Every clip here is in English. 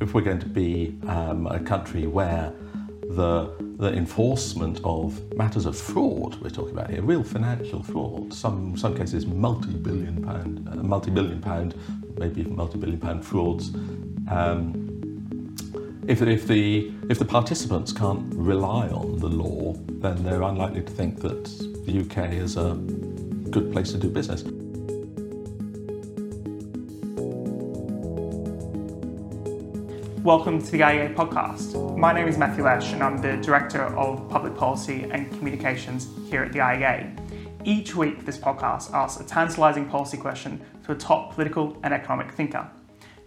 if we're going to be um, a country where the, the enforcement of matters of fraud we're talking about here, real financial fraud, some, some cases multi-billion pound, uh, multi-billion pound, maybe even multi-billion pound frauds. Um, if, if, the, if the participants can't rely on the law, then they're unlikely to think that the UK is a good place to do business. Welcome to the IEA podcast. My name is Matthew Lesh and I'm the Director of Public Policy and Communications here at the IEA. Each week, this podcast asks a tantalising policy question to a top political and economic thinker.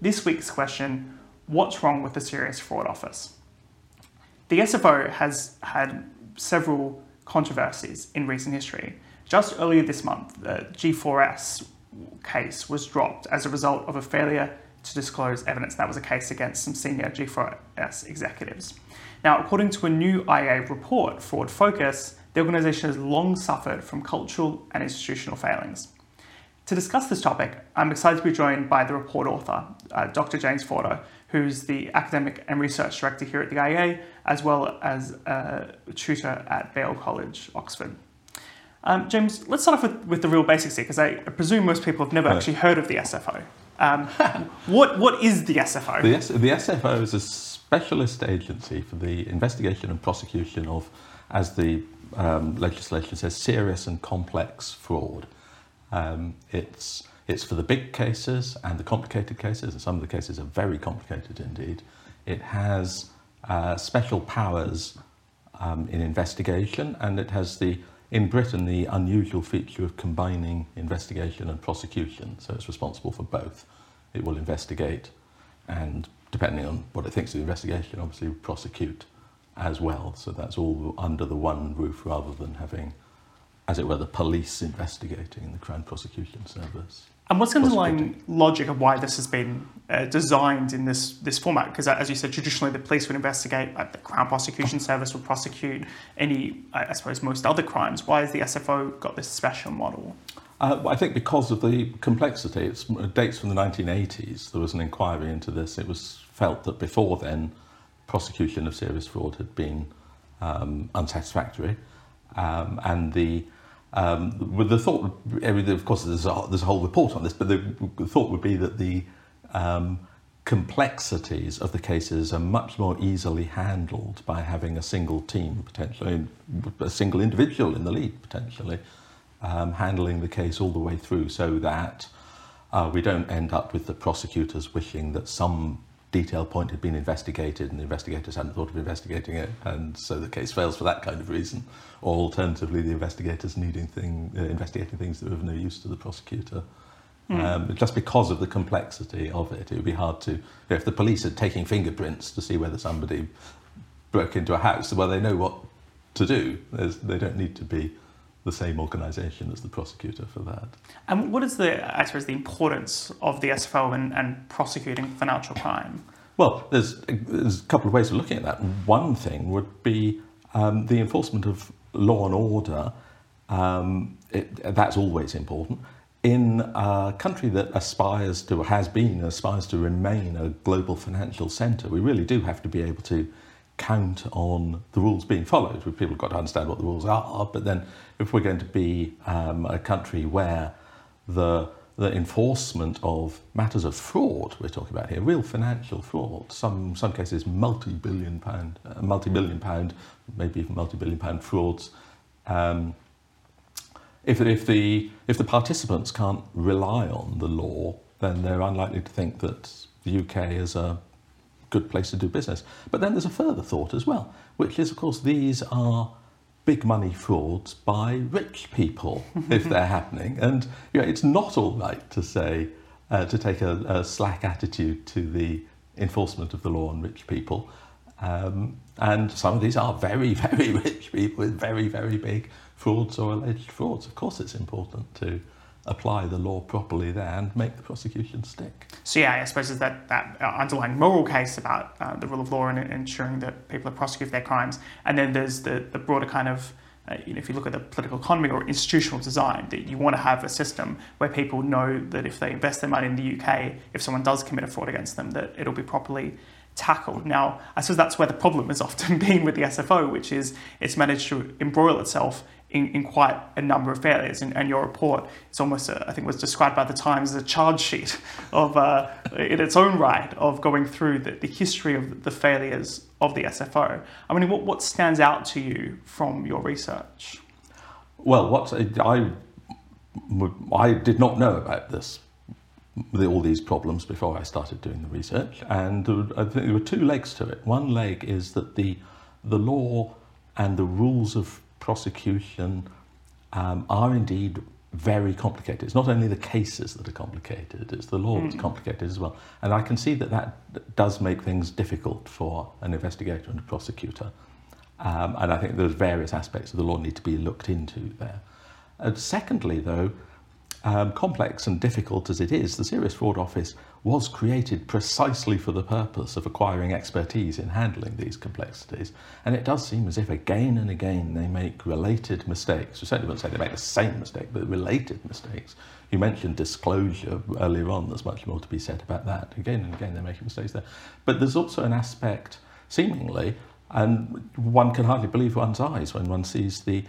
This week's question What's wrong with the Serious Fraud Office? The SFO has had several controversies in recent history. Just earlier this month, the G4S case was dropped as a result of a failure to disclose evidence. That was a case against some senior G4S executives. Now, according to a new IEA report, Fraud Focus, the organisation has long suffered from cultural and institutional failings. To discuss this topic, I'm excited to be joined by the report author, uh, Dr. James Forder, who's the academic and research director here at the IEA, as well as a tutor at Balliol College, Oxford. Um, James, let's start off with, with the real basics here, because I presume most people have never actually heard of the SFO. Um, what, what is the SFO? The, S- the SFO is a specialist agency for the investigation and prosecution of, as the um, legislation says, serious and complex fraud. Um, it's, it's for the big cases and the complicated cases, and some of the cases are very complicated indeed. It has uh, special powers um, in investigation, and it has the in Britain the unusual feature of combining investigation and prosecution. So it's responsible for both. It will investigate and, depending on what it thinks of the investigation, obviously prosecute as well. So that's all under the one roof rather than having, as it were, the police investigating the Crown Prosecution Service. And what's the underlying logic of why this has been uh, designed in this this format? Because as you said, traditionally the police would investigate, like the Crown Prosecution Service would prosecute any, I suppose, most other crimes. Why has the SFO got this special model? Uh, I think because of the complexity, it dates from the 1980s. There was an inquiry into this. It was felt that before then, prosecution of serious fraud had been um, unsatisfactory, um, and the um, the thought, of course, there's a, there's a whole report on this, but the, the thought would be that the um, complexities of the cases are much more easily handled by having a single team, potentially, a single individual in the lead, potentially, um, handling the case all the way through so that uh, we don't end up with the prosecutors wishing that some detailed point had been investigated and the investigators hadn't thought of investigating it and so the case fails for that kind of reason or alternatively the investigators needing thing, uh, investigating things that were of no use to the prosecutor. Mm. Um, just because of the complexity of it, it would be hard to. If the police are taking fingerprints to see whether somebody broke into a house, well, they know what to do. There's, they don't need to be the same organisation as the prosecutor for that. And what is the, I suppose, the importance of the SFO and, and prosecuting financial crime? Well, there's, there's a couple of ways of looking at that. One thing would be um, the enforcement of law and order. Um, it, that's always important. In a country that aspires to, has been, aspires to remain a global financial centre, we really do have to be able to count on the rules being followed. People have got to understand what the rules are, but then if we're going to be um, a country where the the enforcement of matters of fraud we're talking about here, real financial fraud, some some cases multi-billion pound, uh, multi-billion pound, maybe even multi-billion pound frauds. Um, if, if the if the participants can't rely on the law, then they're unlikely to think that the UK is a good place to do business. But then there's a further thought as well, which is, of course, these are big money frauds by rich people if they're happening. And you know, it's not all right to say, uh, to take a, a, slack attitude to the enforcement of the law on rich people. Um, and some of these are very, very rich people with very, very big frauds or alleged frauds. Of course, it's important to apply the law properly there and make the prosecution stick. So yeah, I suppose it's that, that underlying moral case about uh, the rule of law and ensuring that people are prosecuted for their crimes. And then there's the, the broader kind of, uh, you know, if you look at the political economy or institutional design, that you want to have a system where people know that if they invest their money in the UK, if someone does commit a fraud against them, that it'll be properly tackled. Now, I suppose that's where the problem has often been with the SFO, which is it's managed to embroil itself in, in quite a number of failures. And, and your report is almost, a, I think, was described by the Times as a charge sheet of, uh, in its own right, of going through the, the history of the failures of the SFO. I mean, what, what stands out to you from your research? Well, what I I did not know about this all these problems before I started doing the research, and I think there were two legs to it. One leg is that the the law and the rules of prosecution um, are indeed very complicated. It's not only the cases that are complicated, it's the law that's hmm. complicated as well. And I can see that that does make things difficult for an investigator and a prosecutor. Um, and I think there's various aspects of the law need to be looked into there. And secondly, though, um, complex and difficult as it is, the Serious Fraud Office was created precisely for the purpose of acquiring expertise in handling these complexities. And it does seem as if again and again they make related mistakes. We certainly wouldn't say they make the same mistake, but related mistakes. You mentioned disclosure earlier on, there's much more to be said about that. Again and again they're making mistakes there. But there's also an aspect, seemingly, and one can hardly believe one's eyes when one sees the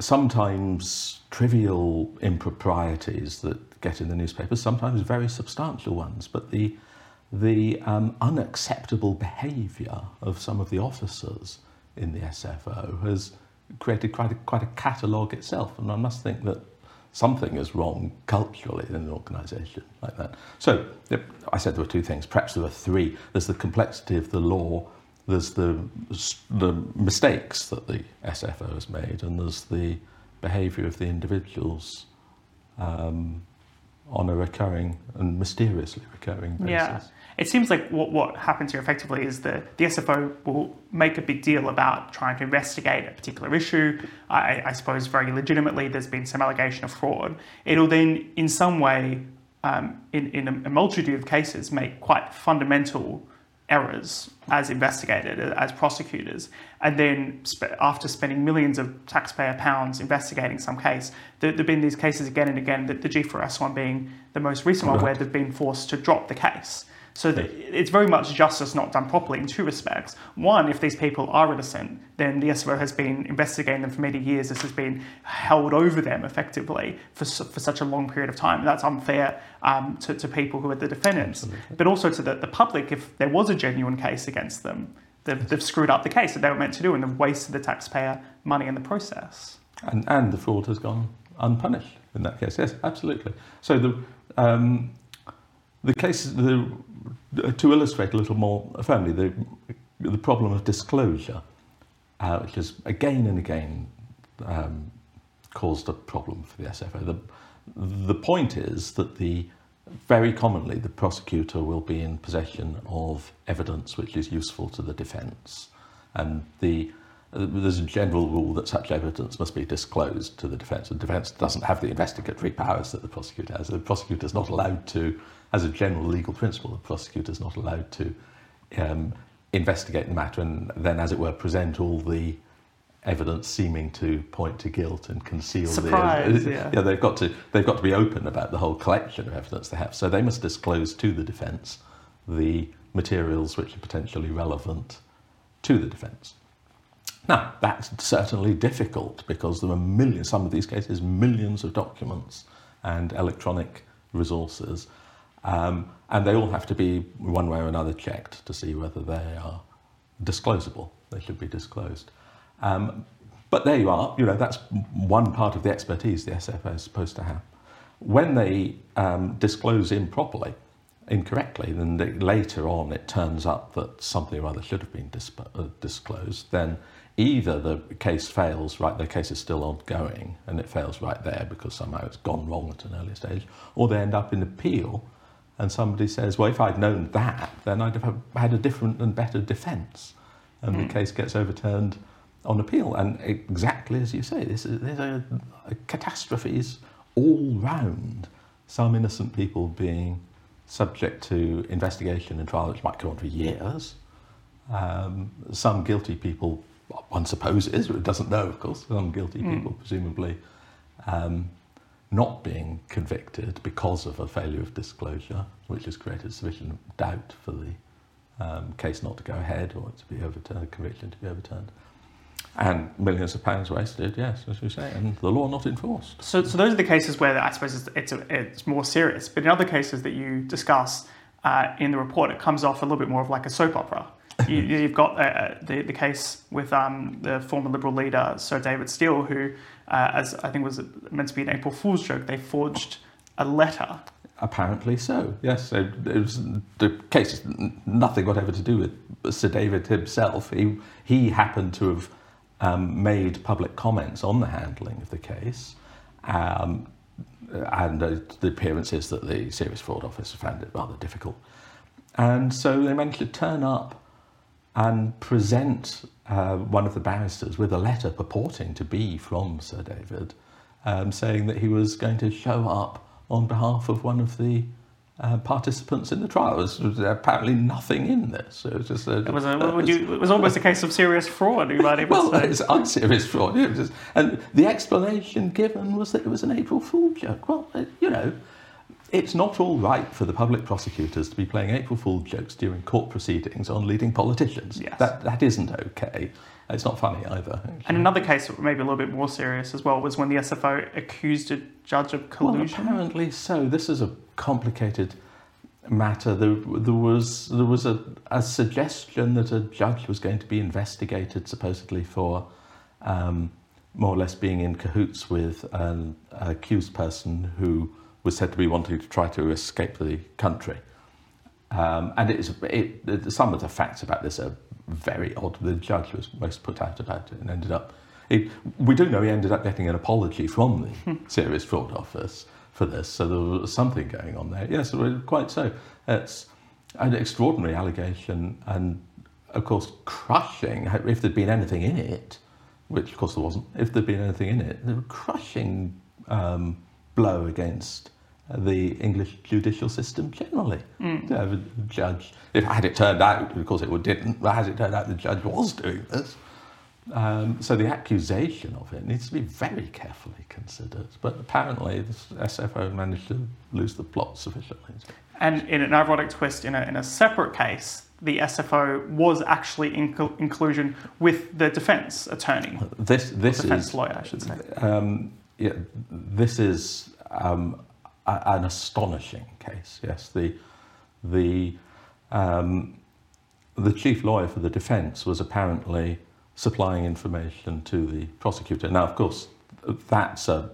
sometimes trivial improprieties that get in the newspapers, sometimes very substantial ones, but the, the um, unacceptable behaviour of some of the officers in the SFO has created quite a, quite a catalogue itself. And I must think that something is wrong culturally in an organisation like that. So I said there were two things, perhaps there were three. There's the complexity of the law, there's the, the mistakes that the SFO has made, and there's the behaviour of the individuals um, on a recurring and mysteriously recurring basis. Yeah. It seems like what, what happens here effectively is the, the SFO will make a big deal about trying to investigate a particular issue. I, I suppose very legitimately there's been some allegation of fraud. It'll then, in some way, um, in, in a multitude of cases, make quite fundamental errors as investigated, as prosecutors, and then sp- after spending millions of taxpayer pounds investigating some case, there, have been these cases again and again, the, the G4S one being the most recent one, where they've been forced to drop the case. So it's very much justice not done properly in two respects. One, if these people are innocent, then the SFO has been investigating them for many years. This has been held over them effectively for, for such a long period of time. And that's unfair um, to, to, people who are the defendants, Absolutely. but also to the, the public if there was a genuine case against them. They've, they've screwed up the case that they were meant to do and they've wasted the taxpayer money in the process. And, and the fraud has gone unpunished in that case. Yes, absolutely. So the um, the case, the, to illustrate a little more firmly, the, the problem of disclosure, uh, which has again and again um, caused a problem for the SFO. The, the point is that the very commonly the prosecutor will be in possession of evidence which is useful to the defence, and the there's a general rule that such evidence must be disclosed to the defence. The defence doesn't have the investigatory powers that the prosecutor has. The prosecutor is not allowed to as a general legal principle, the prosecutor is not allowed to um, investigate the matter and then, as it were, present all the evidence seeming to point to guilt and conceal Surprise, the yeah. yeah they've got to they've got to be open about the whole collection of evidence they have so they must disclose to the defense the materials which are potentially relevant to the defense now that's certainly difficult because there are millions some of these cases millions of documents and electronic resources um, and they all have to be, one way or another, checked to see whether they are disclosable. They should be disclosed. Um, but there you are. You know, that's one part of the expertise the SFO is supposed to have. When they um, disclose improperly, incorrectly, then they, later on it turns up that something or other should have been uh, disclosed, then either the case fails, right, the case is still ongoing, and it fails right there because somehow it's gone wrong at an earlier stage, or they end up in appeal, and somebody says, well, if I'd known that, then I'd have had a different and better defence. And mm. the hmm. case gets overturned on appeal. And exactly as you say, this is, there's a, a catastrophes all round. Some innocent people being subject to investigation and trial, which might go on for years. Um, some guilty people, one supposes, it doesn't know, of course, some guilty mm. people presumably um, not being convicted because of a failure of disclosure, which has created sufficient doubt for the um, case not to go ahead or to be overturned, conviction to be overturned. And millions of pounds wasted, yes, as you say, and the law not enforced. So, so those are the cases where I suppose it's, it's, a, it's more serious. But in other cases that you discuss uh, in the report, it comes off a little bit more of like a soap opera. You, have got uh, the, the case with um, the former Liberal leader, Sir David Steel, who, uh, as I think was meant to be an April Fool's joke, they forged a letter. Apparently so, yes. It was, the case is nothing whatever to do with Sir David himself. He, he happened to have um, made public comments on the handling of the case. Um, and uh, the appearance is that the Serious Fraud Office found it rather difficult. And so they managed to turn up and present uh, one of the barristers with a letter purporting to be from Sir David, um, saying that he was going to show up on behalf of one of the uh, participants in the trial. There was, was, apparently nothing in this. It was just a, it was, a, would you, it was almost a case of serious fraud. You might even say. well, say. it's unserious fraud. It just, and the explanation given was that it was an April Fool joke. Well, you know, it's not all right for the public prosecutors to be playing April Fool jokes during court proceedings on leading politicians. Yes. That, that isn't okay. It's not funny either. And another case, maybe a little bit more serious as well, was when the SFO accused a judge of collusion. Well, apparently so. This is a complicated matter. There, there was there was a, a suggestion that a judge was going to be investigated, supposedly for um, more or less being in cahoots with an accused person who was said to be wanting to try to escape the country. Um, and it is, it, some of the facts about this are very odd. The judge was most put out about it and ended up. It, we do know he ended up getting an apology from the Serious Fraud Office for this, so there was something going on there. Yes, quite so. It's an extraordinary allegation, and of course, crushing. If there'd been anything in it, which of course there wasn't, if there'd been anything in it, the crushing um, blow against the English judicial system generally. Mm. To have a judge, if had it turned out, of course it didn't, but as it turned out, the judge was doing this. Um, so the accusation of it needs to be very carefully considered. But apparently, the SFO managed to lose the plot sufficiently. And in an ironic twist, in a, in a separate case, the SFO was actually in inclusion with the defence attorney. This, this defence is lawyer, I should say. Um, yeah, this is um, a, an astonishing case. Yes, the the um, the chief lawyer for the defence was apparently supplying information to the prosecutor. Now, of course, that's a,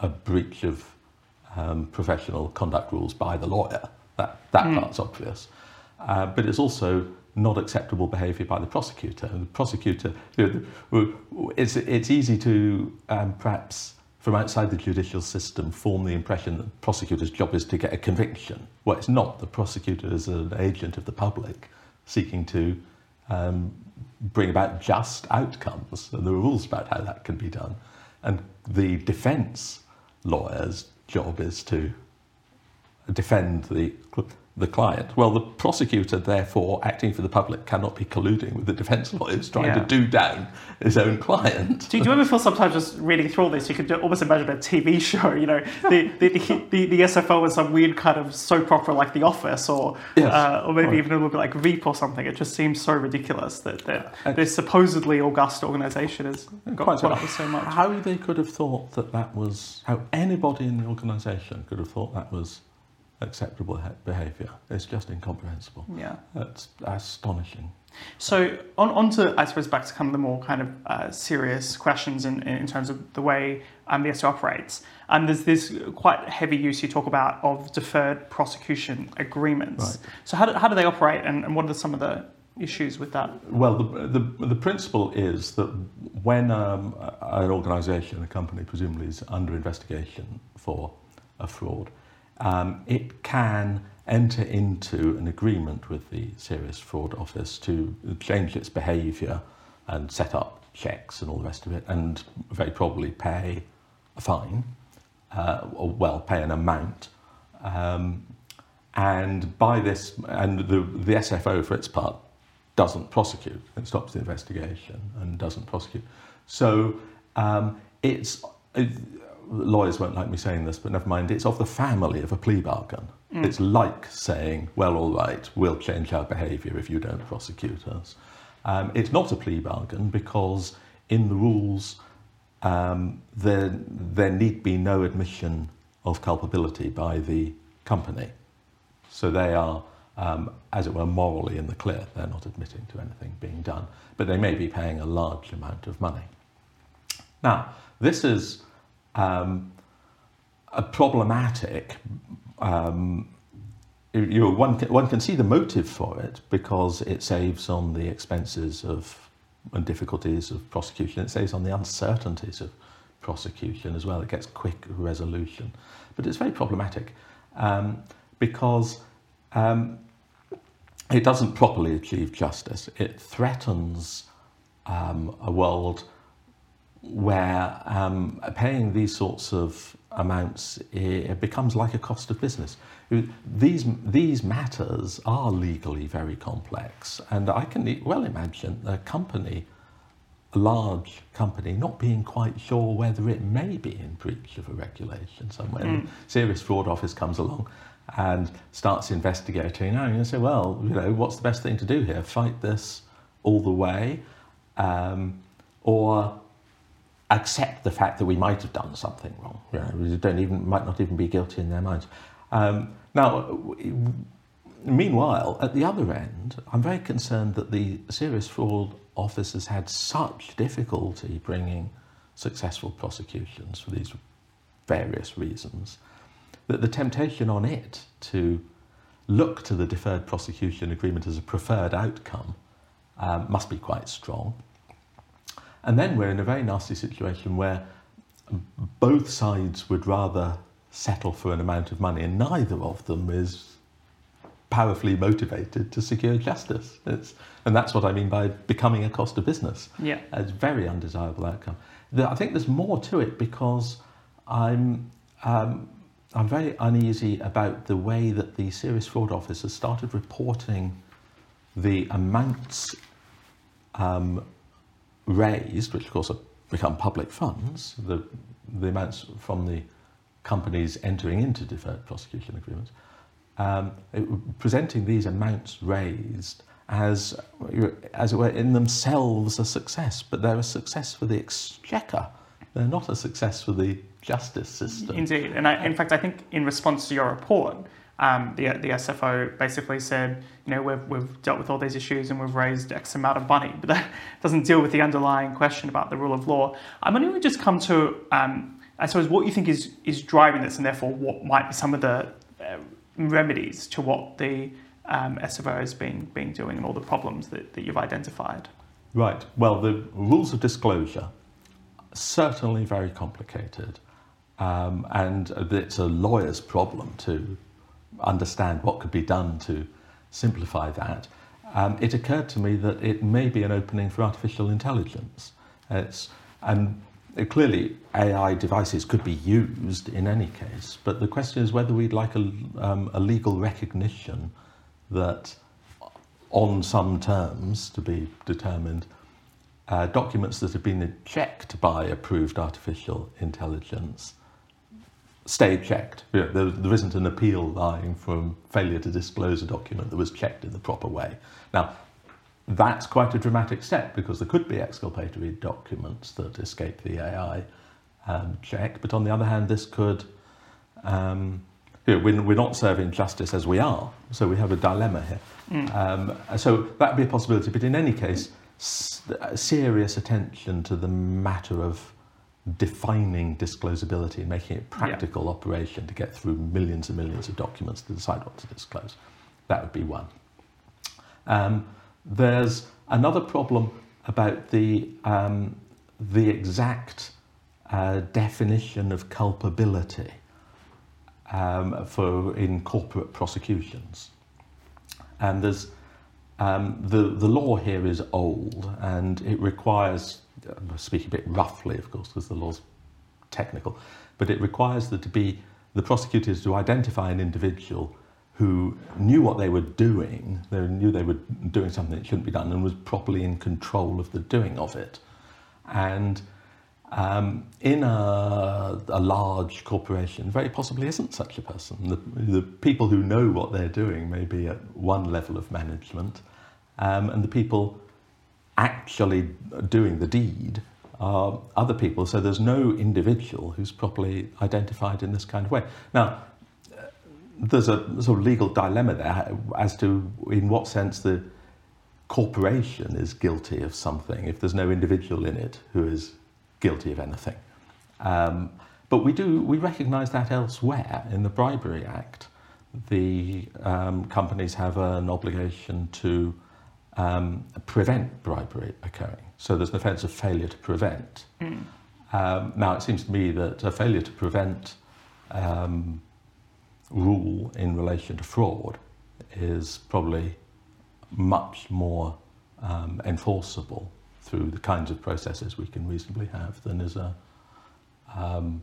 a breach of um, professional conduct rules by the lawyer. That that mm. part's obvious, uh, but it's also not acceptable behaviour by the prosecutor. And the prosecutor, you know, it's it's easy to um, perhaps from outside the judicial system form the impression that the prosecutor's job is to get a conviction. Well, it's not. The prosecutor is an agent of the public seeking to um, bring about just outcomes. And there are rules about how that can be done. And the defence lawyer's job is to defend the the client. Well, the prosecutor, therefore, acting for the public, cannot be colluding with the defence lawyers trying yeah. to do down his own client. Do, do you ever feel sometimes just reading through all this, you could almost imagine a TV show, you know, the, the, the, the, the SFO is some weird kind of soap opera like The Office or, yes. uh, or maybe right. even a little bit like Veep or something. It just seems so ridiculous that, that uh, this supposedly august organisation has got quite so, so much. How they could have thought that that was, how anybody in the organisation could have thought that was acceptable behaviour. It's just incomprehensible. Yeah. It's astonishing. So on, on to, I suppose, back to kind of the more kind of uh, serious questions in, in terms of the way um, the SO operates. And there's this quite heavy use you talk about of deferred prosecution agreements. Right. So how do, how do they operate and, and what are some of the issues with that? Well, the, the, the principle is that when um, an organisation, a company presumably is under investigation for a fraud, um, it can enter into an agreement with the Serious Fraud Office to change its behaviour and set up checks and all the rest of it, and very probably pay a fine, uh, or well, pay an amount. Um, and by this, and the, the SFO for its part doesn't prosecute, it stops the investigation and doesn't prosecute. So um, it's lawyers won't like me saying this, but never mind, it's of the family of a plea bargain. Mm. It's like saying, well, all right, we'll change our behaviour if you don't prosecute us. Um, it's not a plea bargain because in the rules um, there, there need be no admission of culpability by the company. So they are, um, as it were, morally in the clear. They're not admitting to anything being done, but they may be paying a large amount of money. Now, this is um, a problematic. Um, you know, one, can, one can see the motive for it because it saves on the expenses of and difficulties of prosecution. It saves on the uncertainties of prosecution as well. It gets quick resolution. But it's very problematic um, because um, it doesn't properly achieve justice. It threatens um, a world where um, paying these sorts of amounts it becomes like a cost of business. These, these matters are legally very complex, and I can well imagine a company, a large company, not being quite sure whether it may be in breach of a regulation somewhere. Mm. Serious Fraud Office comes along and starts investigating. And you say, well, you know, what's the best thing to do here? Fight this all the way, um, or accept the fact that we might have done something wrong. Know, we don't even might not even be guilty in their minds. Um, now, meanwhile, at the other end, I'm very concerned that the serious fraud office has had such difficulty bringing successful prosecutions for these various reasons that the temptation on it to look to the deferred prosecution agreement as a preferred outcome um, must be quite strong. And then we're in a very nasty situation where both sides would rather settle for an amount of money, and neither of them is powerfully motivated to secure justice. It's, and that's what I mean by becoming a cost of business. Yeah. It's a very undesirable outcome. I think there's more to it because I'm, um, I'm very uneasy about the way that the Serious Fraud Office has started reporting the amounts um, raised, which of course have become public funds, the, the amounts from the companies entering into deferred prosecution agreements, um, it, presenting these amounts raised as, as it were, in themselves a success, but they're a success for the exchequer. They're not a success for the justice system. Indeed, and I, in fact, I think in response to your report, um, the, the SFO basically said, you know, we've, we've dealt with all these issues and we've raised X amount of money, but that doesn't deal with the underlying question about the rule of law. I'm going to just come to, um, I suppose, what you think is, is driving this and therefore what might be some of the uh, remedies to what the um, SFO has been, been doing and all the problems that, that you've identified. Right. Well, the rules of disclosure certainly very complicated. Um, and it's a lawyer's problem to understand what could be done to simplify that, um, it occurred to me that it may be an opening for artificial intelligence. It's, and it, clearly, AI devices could be used in any case, but the question is whether we'd like a, um, a legal recognition that, on some terms to be determined, uh, documents that have been checked by approved artificial intelligence stay checked. Know, there, there isn't an appeal lying from failure to disclose a document that was checked in the proper way. Now, that's quite a dramatic step because there could be exculpatory documents that escape the AI um, check, but on the other hand, this could. Um, you know, we're, we're not serving justice as we are, so we have a dilemma here. Mm. Um, so that would be a possibility, but in any case, s- serious attention to the matter of defining disclosability and making it practical yeah. operation to get through millions and millions of documents to decide what to disclose. That would be one. Um, there's another problem about the, um, the exact uh, definition of culpability um, for in corporate prosecutions. And there's um, the, the law here is old and it requires I speak a bit roughly, of course, because the law's technical, but it requires there to be the prosecutors to identify an individual who knew what they were doing, they knew they were doing something that shouldn't be done, and was properly in control of the doing of it. And Um, in a, a, large corporation, very possibly isn't such a person. The, the, people who know what they're doing may be at one level of management, um, and the people actually doing the deed are other people. So there's no individual who's properly identified in this kind of way. Now, there's a sort of legal dilemma there as to in what sense the corporation is guilty of something if there's no individual in it who is guilty of anything. Um, but we do we recognise that elsewhere in the Bribery Act. The um, companies have an obligation to um, prevent bribery occurring. So there's an offence of failure to prevent. Mm. Um, now it seems to me that a failure to prevent um, rule in relation to fraud is probably much more um, enforceable through the kinds of processes we can reasonably have than is a, um,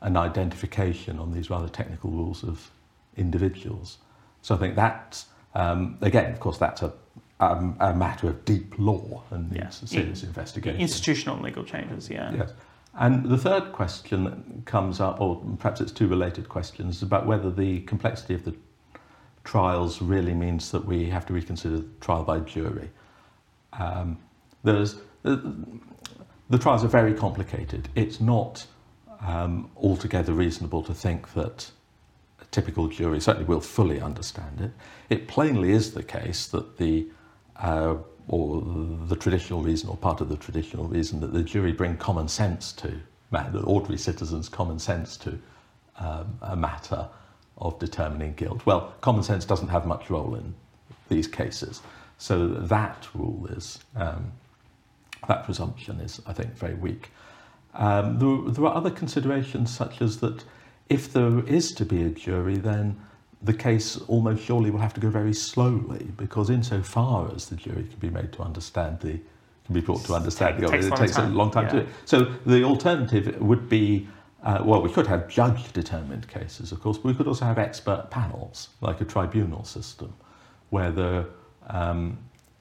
an identification on these rather technical rules of individuals. So I think that, um, again, of course, that's a, a, a, matter of deep law and needs yeah. serious In, investigation. Institutional legal changes, yeah. Yes. And the third question that comes up, or perhaps it's two related questions, about whether the complexity of the trials really means that we have to reconsider trial by jury. Um, there's, uh, the trials are very complicated. It's not um, altogether reasonable to think that a typical jury certainly will fully understand it. It plainly is the case that the uh, or the traditional reason, or part of the traditional reason, that the jury bring common sense to the ordinary citizens' common sense to um, a matter of determining guilt. Well, common sense doesn't have much role in these cases, so that rule is um, that presumption is, I think, very weak. Um, there, there are other considerations such as that if there is to be a jury, then the case almost surely will have to go very slowly because insofar as the jury can be made to understand the can be brought to understand the it takes a long time yeah. to do it. So the alternative would be uh, well, we could have judge determined cases, of course, but we could also have expert panels, like a tribunal system, where the, um,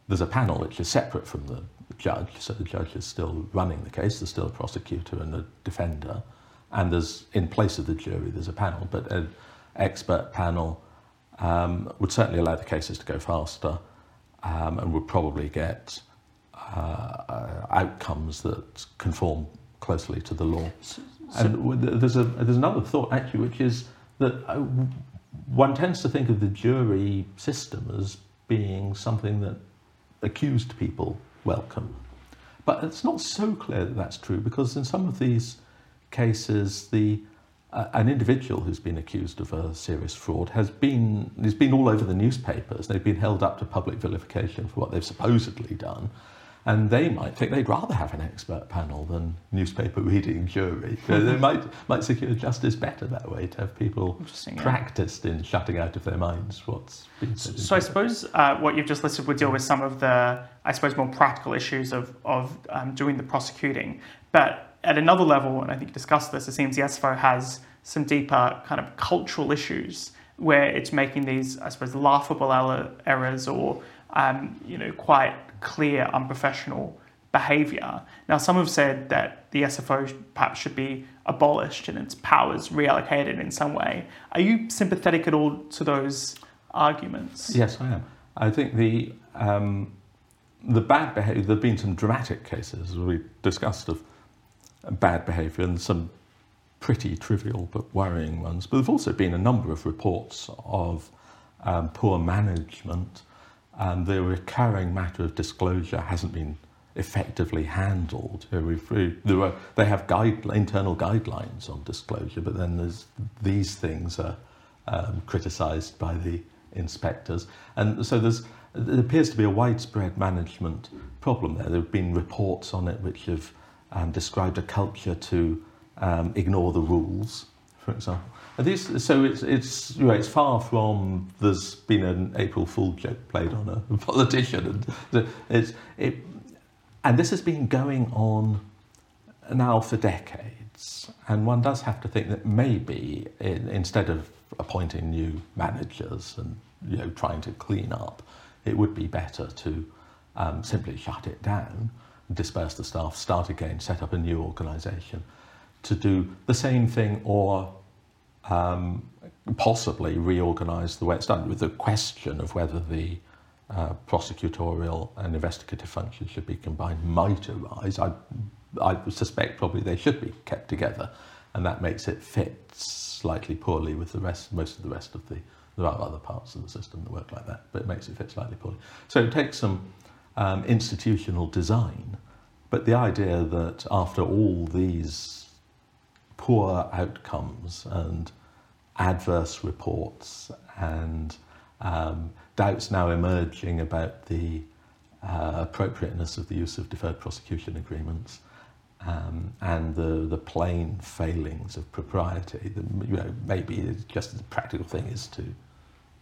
there's a panel which is separate from the judge, so the judge is still running the case, there's still a prosecutor and a defender, and there's, in place of the jury, there's a panel, but an expert panel um, would certainly allow the cases to go faster um, and would probably get uh, outcomes that conform closely to the law. So, and there's a there's another thought actually, which is that uh, one tends to think of the jury system as being something that accused people welcome, but it's not so clear that that's true because in some of these cases the an individual who's been accused of a serious fraud has been has been all over the newspapers. They've been held up to public vilification for what they've supposedly done, and they might think they'd rather have an expert panel than newspaper reading jury. they might might secure justice better that way to have people practiced yeah. in shutting out of their minds what's been said. So I suppose uh, what you've just listed would deal with some of the, I suppose, more practical issues of of um, doing the prosecuting. But at another level, and I think you discussed this, it seems the SFO has some deeper kind of cultural issues where it's making these, I suppose, laughable errors or um, you know quite clear unprofessional behaviour. Now, some have said that the SFO perhaps should be abolished and its powers reallocated in some way. Are you sympathetic at all to those arguments? Yes, I am. I think the um, the bad behaviour. There have been some dramatic cases, as we discussed, of bad behaviour and some pretty trivial but worrying ones. But there have also been a number of reports of um, poor management and the recurring matter of disclosure hasn't been effectively handled. There were, they have guide, internal guidelines on disclosure, but then these things are um, criticised by the inspectors. And so there's, there appears to be a widespread management problem there. There have been reports on it which have um, described a culture to um, ignore the rules, for example. These, so it's it's you know, it's far from there's been an April Fool joke played on a politician, and it's it, and this has been going on now for decades. And one does have to think that maybe in, instead of appointing new managers and you know trying to clean up, it would be better to um, simply shut it down disperse the staff, start again, set up a new organisation to do the same thing or um, possibly reorganise the way it's done with the question of whether the uh, prosecutorial and investigative functions should be combined might arise. I, I suspect probably they should be kept together and that makes it fit slightly poorly with the rest, most of the rest of the, there are other parts of the system that work like that, but it makes it fit slightly poorly. So it takes some um, institutional design, but the idea that after all these poor outcomes and adverse reports and um, doubts now emerging about the uh, appropriateness of the use of deferred prosecution agreements um, and the, the plain failings of propriety, the, you know, maybe just the practical thing is to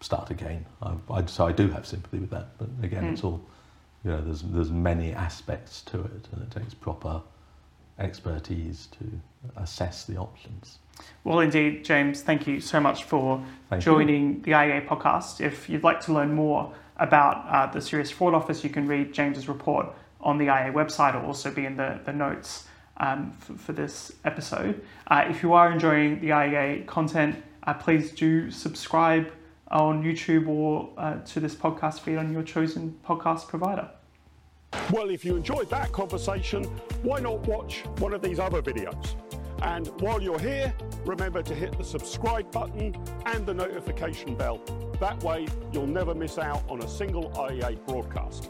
start again. I, I, so I do have sympathy with that, but again, mm. it's all, you know, there's, there's many aspects to it and it takes proper expertise to assess the options. Well, indeed, James, thank you so much for thank joining you. the IEA podcast. If you'd like to learn more about uh, the Serious Fraud Office, you can read James's report on the IEA website or also be in the, the notes um, for, for, this episode. Uh, if you are enjoying the IEA content, uh, please do subscribe on YouTube or uh, to this podcast feed on your chosen podcast provider. Well, if you enjoyed that conversation, why not watch one of these other videos? And while you're here, remember to hit the subscribe button and the notification bell. That way, you'll never miss out on a single IEA broadcast.